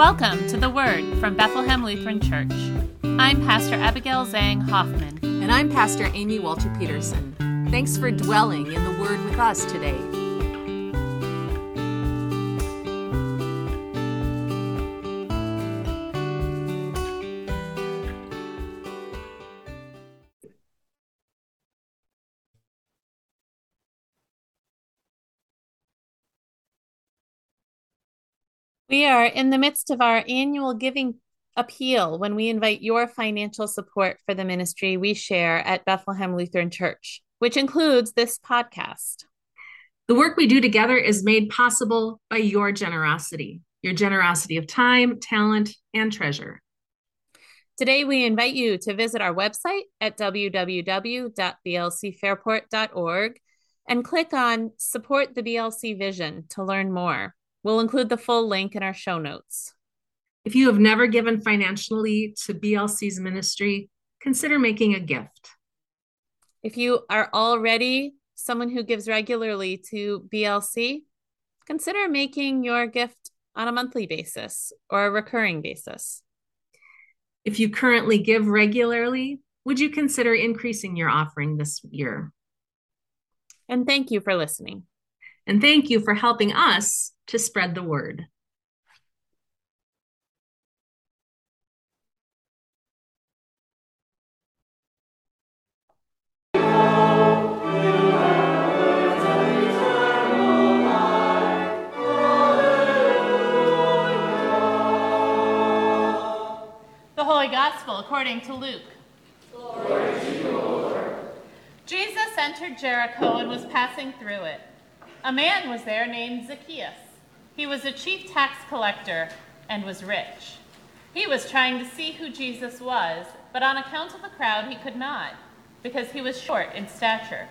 Welcome to the Word from Bethlehem Lutheran Church. I'm Pastor Abigail Zhang Hoffman. And I'm Pastor Amy Walter Peterson. Thanks for dwelling in the Word with us today. We are in the midst of our annual giving appeal when we invite your financial support for the ministry we share at Bethlehem Lutheran Church, which includes this podcast. The work we do together is made possible by your generosity, your generosity of time, talent, and treasure. Today, we invite you to visit our website at www.blcfairport.org and click on Support the BLC Vision to learn more. We'll include the full link in our show notes. If you have never given financially to BLC's ministry, consider making a gift. If you are already someone who gives regularly to BLC, consider making your gift on a monthly basis or a recurring basis. If you currently give regularly, would you consider increasing your offering this year? And thank you for listening. And thank you for helping us to spread the word. The Holy Gospel according to Luke. Jesus entered Jericho and was passing through it. A man was there named Zacchaeus. He was a chief tax collector and was rich. He was trying to see who Jesus was, but on account of the crowd, he could not, because he was short in stature.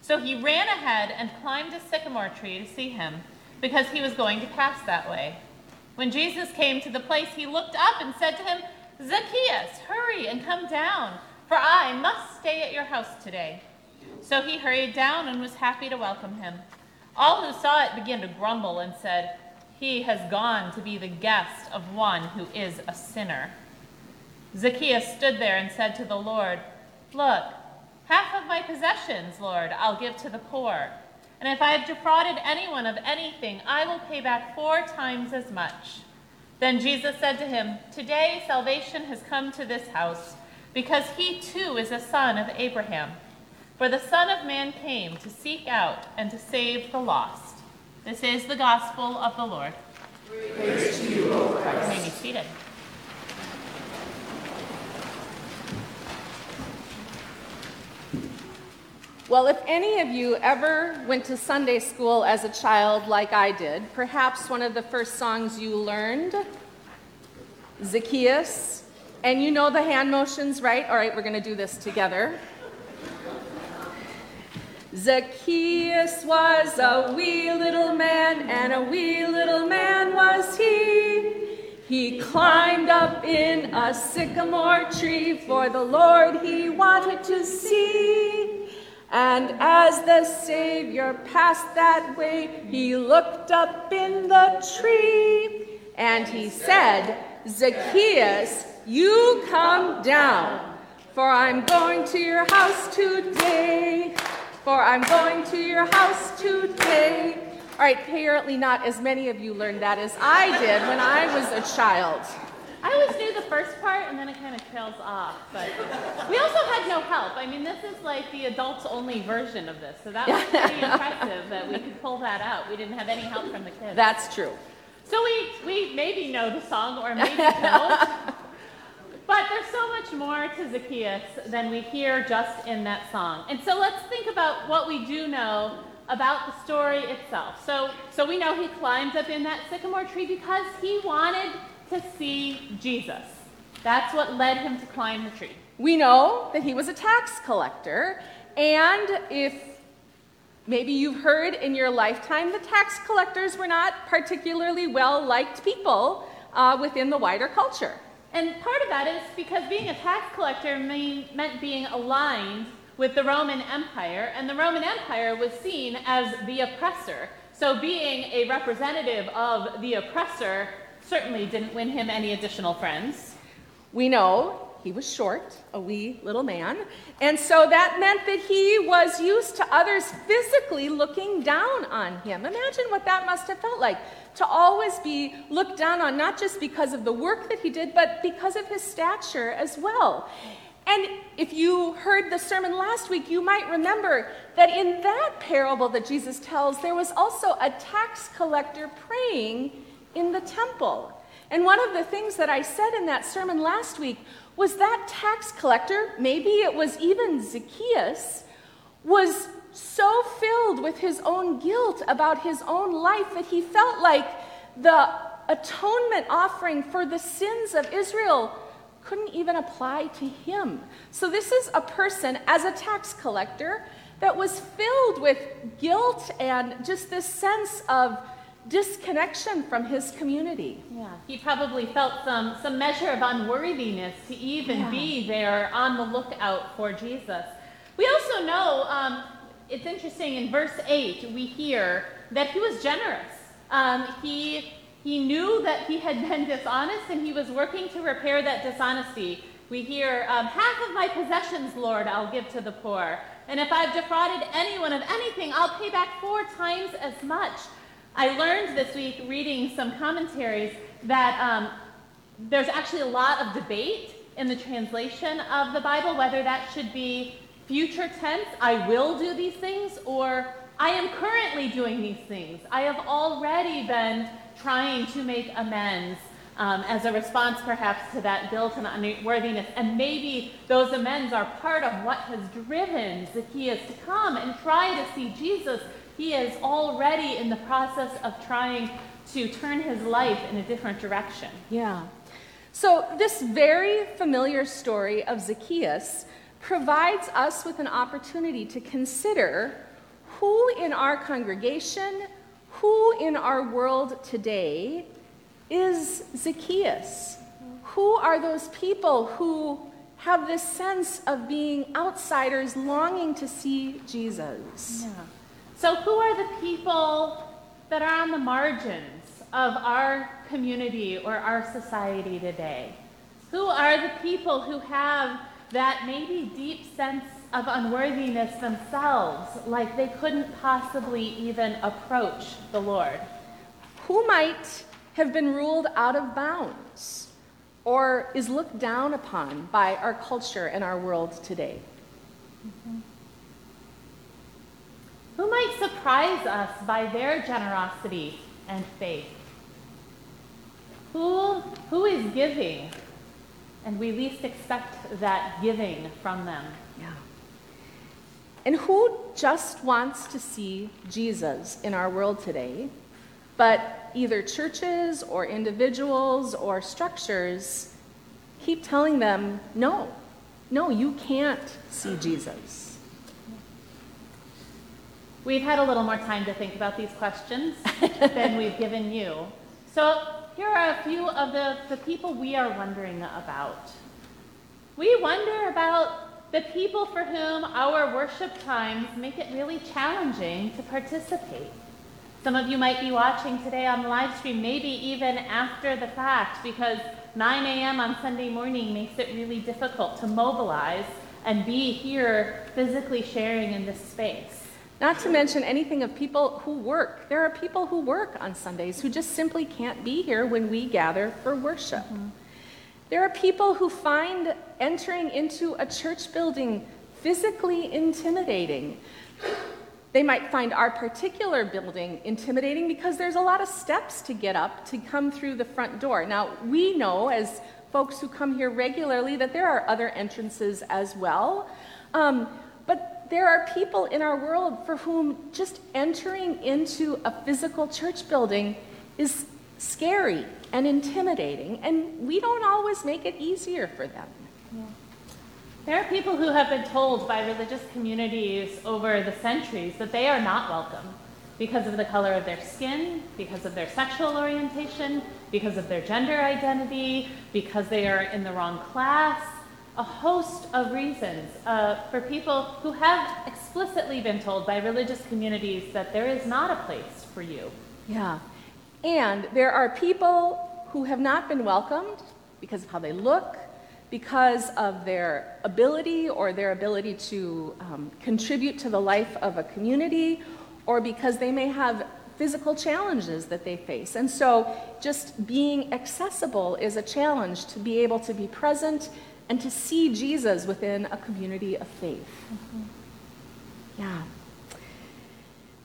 So he ran ahead and climbed a sycamore tree to see him, because he was going to pass that way. When Jesus came to the place, he looked up and said to him, Zacchaeus, hurry and come down, for I must stay at your house today. So he hurried down and was happy to welcome him. All who saw it began to grumble and said, He has gone to be the guest of one who is a sinner. Zacchaeus stood there and said to the Lord, Look, half of my possessions, Lord, I'll give to the poor. And if I have defrauded anyone of anything, I will pay back four times as much. Then Jesus said to him, Today salvation has come to this house, because he too is a son of Abraham. For the Son of Man came to seek out and to save the lost. This is the gospel of the Lord. Praise to you, O Christ. You may be seated. Well, if any of you ever went to Sunday school as a child like I did, perhaps one of the first songs you learned, Zacchaeus, and you know the hand motions, right? All right, we're going to do this together. Zacchaeus was a wee little man, and a wee little man was he. He climbed up in a sycamore tree, for the Lord he wanted to see. And as the Savior passed that way, he looked up in the tree, and he said, Zacchaeus, you come down, for I'm going to your house today for I'm going to your house today. All right, apparently not as many of you learned that as I did when I was a child. I always knew the first part and then it kind of trails off, but we also had no help. I mean, this is like the adults only version of this, so that was pretty impressive that we could pull that out. We didn't have any help from the kids. That's true. So we, we maybe know the song or maybe don't. But there's so much more to Zacchaeus than we hear just in that song. And so let's think about what we do know about the story itself. So, so we know he climbed up in that sycamore tree because he wanted to see Jesus. That's what led him to climb the tree. We know that he was a tax collector, and if maybe you've heard in your lifetime, the tax collectors were not particularly well liked people uh, within the wider culture. And part of that is because being a tax collector mean, meant being aligned with the Roman Empire, and the Roman Empire was seen as the oppressor. So being a representative of the oppressor certainly didn't win him any additional friends. We know he was short, a wee little man, and so that meant that he was used to others physically looking down on him. Imagine what that must have felt like to always be looked down on, not just because of the work that he did, but because of his stature as well. And if you heard the sermon last week, you might remember that in that parable that Jesus tells, there was also a tax collector praying in the temple. And one of the things that I said in that sermon last week was that tax collector, maybe it was even Zacchaeus, was so filled with his own guilt about his own life that he felt like the atonement offering for the sins of Israel couldn't even apply to him. So, this is a person, as a tax collector, that was filled with guilt and just this sense of disconnection from his community. Yeah, he probably felt some, some measure of unworthiness to even Yeah. be there on the lookout for Jesus. We also know, um, it's interesting, in verse 8, we hear that he was generous. Um, he, he knew that he had been dishonest and he was working to repair that dishonesty. We hear, um, half of my possessions, Lord, I'll give to the poor. And if I've defrauded anyone of anything, I'll pay back four times as much. I learned this week reading some commentaries that um, there's actually a lot of debate in the translation of the Bible whether that should be future tense, I will do these things, or I am currently doing these things. I have already been trying to make amends um, as a response, perhaps, to that guilt and unworthiness. And maybe those amends are part of what has driven Zacchaeus to come and try to see Jesus. He is already in the process of trying to turn his life in a different direction. Yeah. So, this very familiar story of Zacchaeus provides us with an opportunity to consider who in our congregation, who in our world today is Zacchaeus? Who are those people who have this sense of being outsiders longing to see Jesus? Yeah. So, who are the people that are on the margins of our community or our society today? Who are the people who have that maybe deep sense of unworthiness themselves, like they couldn't possibly even approach the Lord? Who might have been ruled out of bounds or is looked down upon by our culture and our world today? Mm-hmm. Who might surprise us by their generosity and faith? Who, who is giving and we least expect that giving from them? Yeah. And who just wants to see Jesus in our world today, but either churches or individuals or structures keep telling them, no, no, you can't see Jesus. We've had a little more time to think about these questions than we've given you. So here are a few of the, the people we are wondering about. We wonder about the people for whom our worship times make it really challenging to participate. Some of you might be watching today on the live stream, maybe even after the fact, because 9 a.m. on Sunday morning makes it really difficult to mobilize and be here physically sharing in this space. Not to mention anything of people who work. There are people who work on Sundays who just simply can't be here when we gather for worship. There are people who find entering into a church building physically intimidating. They might find our particular building intimidating because there's a lot of steps to get up to come through the front door. Now, we know as folks who come here regularly that there are other entrances as well. Um, but there are people in our world for whom just entering into a physical church building is scary and intimidating, and we don't always make it easier for them. There are people who have been told by religious communities over the centuries that they are not welcome because of the color of their skin, because of their sexual orientation, because of their gender identity, because they are in the wrong class, a host of reasons uh, for people who have explicitly been told by religious communities that there is not a place for you. Yeah. And there are people who have not been welcomed because of how they look, because of their ability or their ability to um, contribute to the life of a community, or because they may have physical challenges that they face. And so, just being accessible is a challenge to be able to be present and to see Jesus within a community of faith. Mm-hmm. Yeah.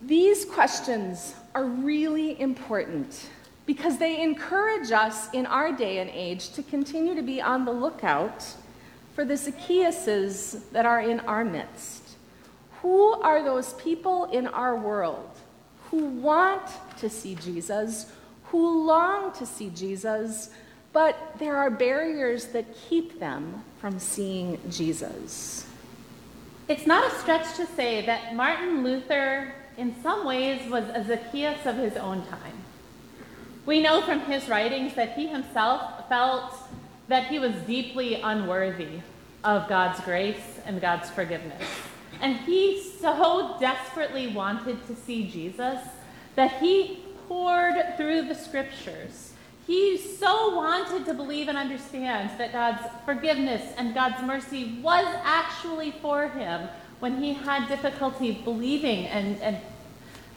These questions are really important because they encourage us in our day and age to continue to be on the lookout for the Zacchaeuses that are in our midst. Who are those people in our world who want to see Jesus, who long to see Jesus, but there are barriers that keep them from seeing Jesus? It's not a stretch to say that Martin Luther, in some ways, was a Zacchaeus of his own time. We know from his writings that he himself felt that he was deeply unworthy of God's grace and God's forgiveness. And he so desperately wanted to see Jesus that he poured through the scriptures. He so wanted to believe and understand that God's forgiveness and God's mercy was actually for him when he had difficulty believing and, and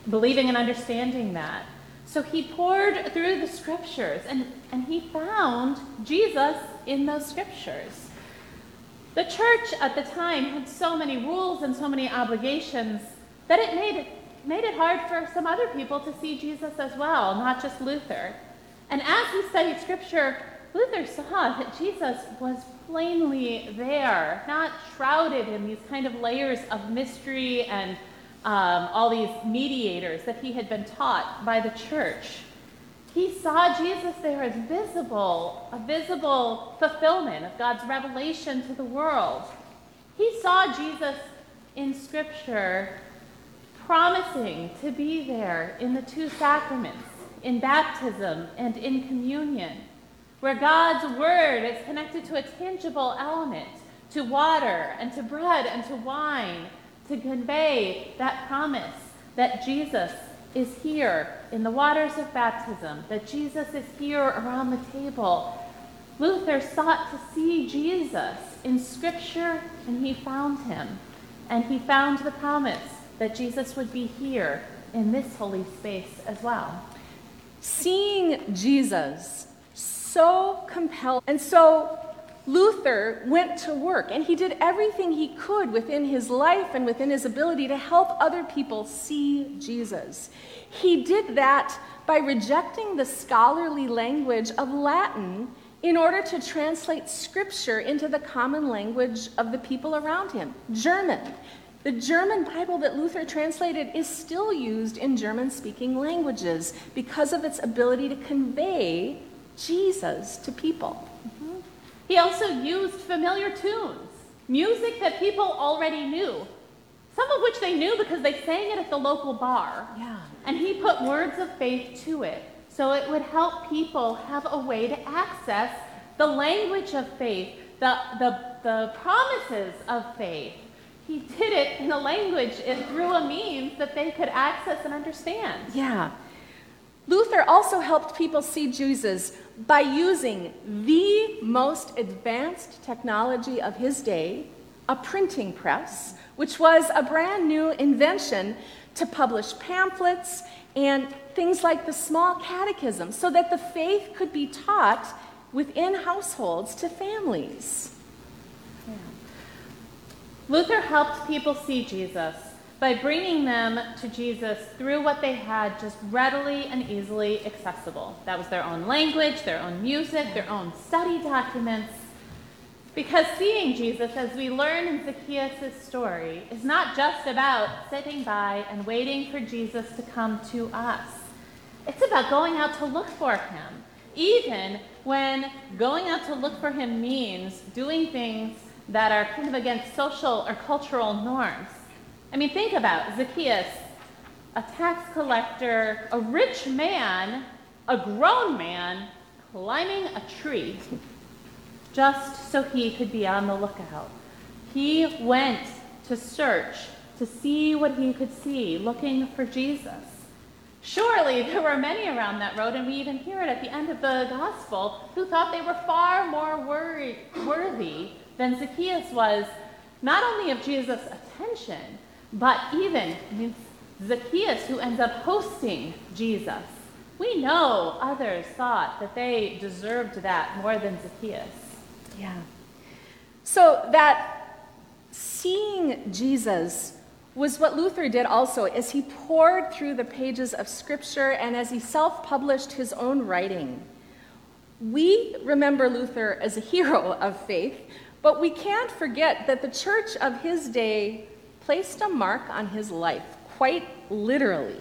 believing and understanding that. So he poured through the scriptures and, and he found Jesus in those scriptures. The church at the time had so many rules and so many obligations that it made it, made it hard for some other people to see Jesus as well, not just Luther. And as he studied scripture, Luther saw that Jesus was plainly there, not shrouded in these kind of layers of mystery and um, all these mediators that he had been taught by the church. He saw Jesus there as visible, a visible fulfillment of God's revelation to the world. He saw Jesus in Scripture promising to be there in the two sacraments, in baptism and in communion, where God's word is connected to a tangible element, to water and to bread and to wine, to convey that promise that Jesus is here in the waters of baptism, that Jesus is here around the table. Luther sought to see Jesus in Scripture, and he found him. And he found the promise that Jesus would be here in this holy space as well. Seeing Jesus so compelled, and so Luther went to work and he did everything he could within his life and within his ability to help other people see Jesus. He did that by rejecting the scholarly language of Latin in order to translate scripture into the common language of the people around him, German. The German Bible that Luther translated is still used in German speaking languages because of its ability to convey Jesus to people. He also used familiar tunes, music that people already knew, some of which they knew because they sang it at the local bar. Yeah. And he put words of faith to it so it would help people have a way to access the language of faith, the, the, the promises of faith. He did it in a language and through a means that they could access and understand. Yeah. Luther also helped people see Jesus by using the most advanced technology of his day, a printing press, which was a brand new invention to publish pamphlets and things like the small catechism so that the faith could be taught within households to families. Luther helped people see Jesus by bringing them to Jesus through what they had just readily and easily accessible. That was their own language, their own music, their own study documents. Because seeing Jesus, as we learn in Zacchaeus' story, is not just about sitting by and waiting for Jesus to come to us. It's about going out to look for him, even when going out to look for him means doing things that are kind of against social or cultural norms. I mean, think about Zacchaeus, a tax collector, a rich man, a grown man, climbing a tree just so he could be on the lookout. He went to search to see what he could see, looking for Jesus. Surely there were many around that road, and we even hear it at the end of the gospel, who thought they were far more worry, worthy than Zacchaeus was, not only of Jesus' attention, but even Zacchaeus, who ends up hosting Jesus. We know others thought that they deserved that more than Zacchaeus. Yeah. So that seeing Jesus was what Luther did also as he poured through the pages of Scripture and as he self published his own writing. We remember Luther as a hero of faith, but we can't forget that the church of his day placed a mark on his life, quite literally.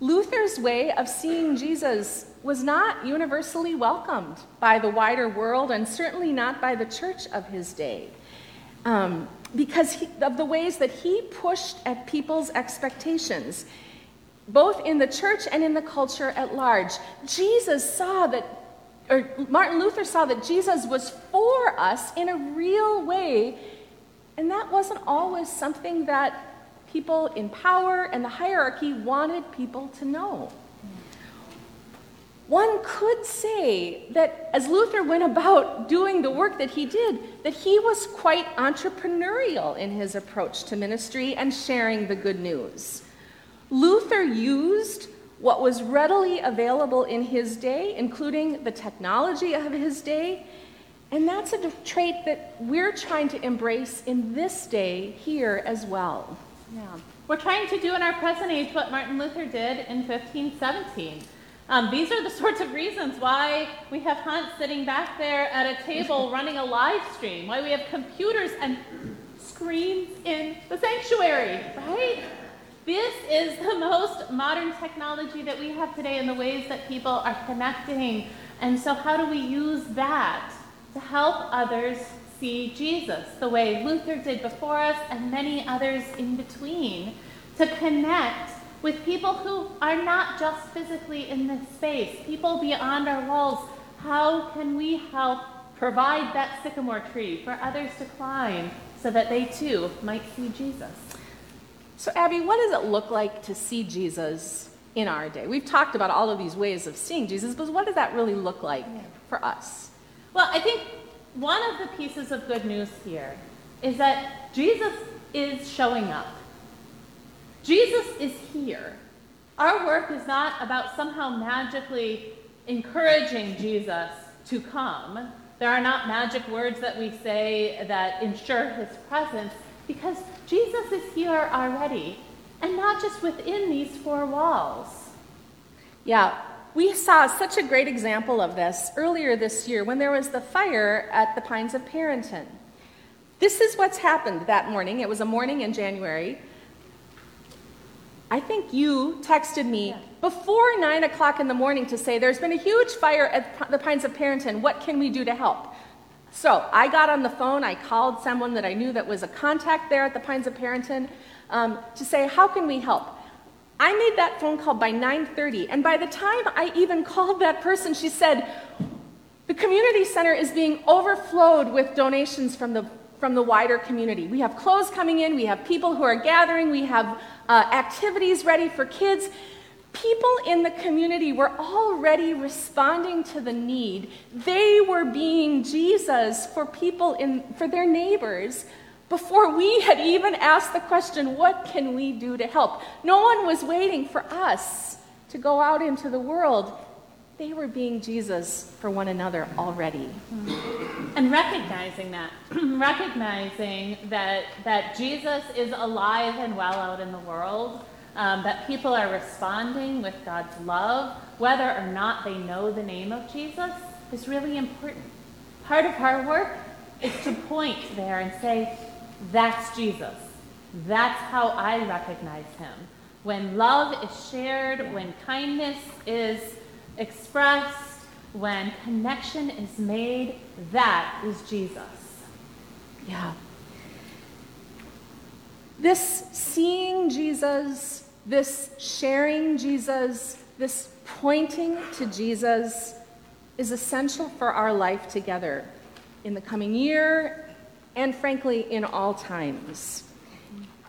Luther's way of seeing Jesus was not universally welcomed by the wider world and certainly not by the church of his day. Um, because he, of the ways that he pushed at people's expectations, both in the church and in the culture at large. Jesus saw that, or Martin Luther saw that Jesus was for us in a real way, and that wasn't always something that people in power and the hierarchy wanted people to know. One could say that as Luther went about doing the work that he did, that he was quite entrepreneurial in his approach to ministry and sharing the good news. Luther used what was readily available in his day, including the technology of his day, and that's a trait that we're trying to embrace in this day here as well. Yeah. We're trying to do in our present age what Martin Luther did in 1517 um, these are the sorts of reasons why we have Hunt sitting back there at a table running a live stream, why we have computers and screens in the sanctuary, right? This is the most modern technology that we have today in the ways that people are connecting. And so, how do we use that to help others see Jesus the way Luther did before us and many others in between to connect with people who are not just physically in this space, people beyond our walls. How can we help provide that sycamore tree for others to climb so that they too might see Jesus? So, Abby, what does it look like to see Jesus in our day? We've talked about all of these ways of seeing Jesus, but what does that really look like for us? Well, I think one of the pieces of good news here is that Jesus is showing up. Jesus is here. Our work is not about somehow magically encouraging Jesus to come. There are not magic words that we say that ensure his presence because Jesus is here already, and not just within these four walls. Yeah, we saw such a great example of this earlier this year when there was the fire at the Pines of Perinton. This is what's happened that morning. It was a morning in January. I think you texted me yeah. before nine o'clock in the morning to say there's been a huge fire at the Pines of Perinton. What can we do to help? So I got on the phone. I called someone that I knew that was a contact there at the Pines of Perinton um, to say, how can we help? I made that phone call by 9:30, and by the time I even called that person, she said, "The community center is being overflowed with donations from the from the wider community. We have clothes coming in, we have people who are gathering, we have uh, activities ready for kids. People in the community were already responding to the need. They were being Jesus for people in for their neighbors before we had even asked the question, what can we do to help? No one was waiting for us to go out into the world they were being Jesus for one another already. And recognizing that, recognizing that, that Jesus is alive and well out in the world, um, that people are responding with God's love, whether or not they know the name of Jesus, is really important. Part of our work is to point there and say, that's Jesus. That's how I recognize him. When love is shared, when kindness is expressed, when connection is made, that is Jesus. Yeah. This seeing Jesus, this sharing Jesus, this pointing to Jesus is essential for our life together in the coming year and, frankly, in all times.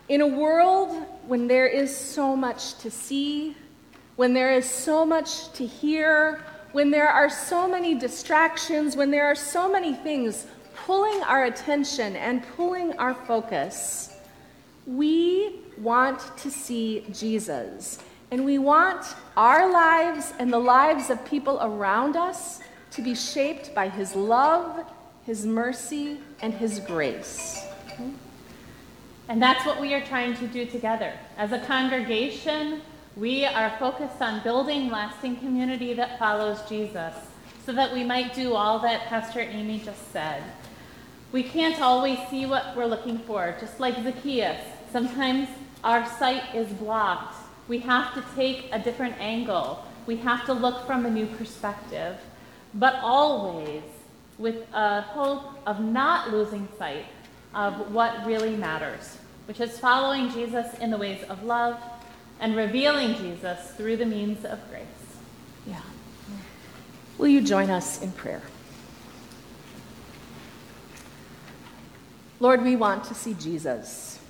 In a world when there is so much to see, when there is so much to hear, when there are so many distractions, when there are so many things pulling our attention and pulling our focus, we want to see Jesus. And we want our lives and the lives of people around us to be shaped by His love, His mercy, and His grace. And that's what we are trying to do together. As a congregation, we are focused on building lasting community that follows Jesus so that we might do all that Pastor Amy just said. We can't always see what we're looking for, just like Zacchaeus. Sometimes our sight is blocked. We have to take a different angle. We have to look from a new perspective, but always with a hope of not losing sight of what really matters, which is following Jesus in the ways of love and revealing Jesus through the means of grace. Yeah. Will you join us in prayer? Lord, we want to see Jesus.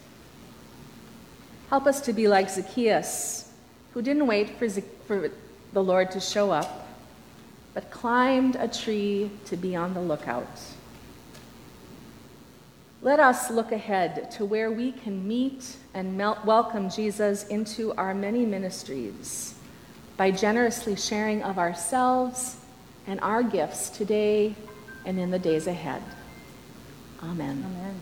Help us to be like Zacchaeus, who didn't wait for, for the Lord to show up, but climbed a tree to be on the lookout. Let us look ahead to where we can meet and welcome Jesus into our many ministries by generously sharing of ourselves and our gifts today and in the days ahead. Amen. Amen.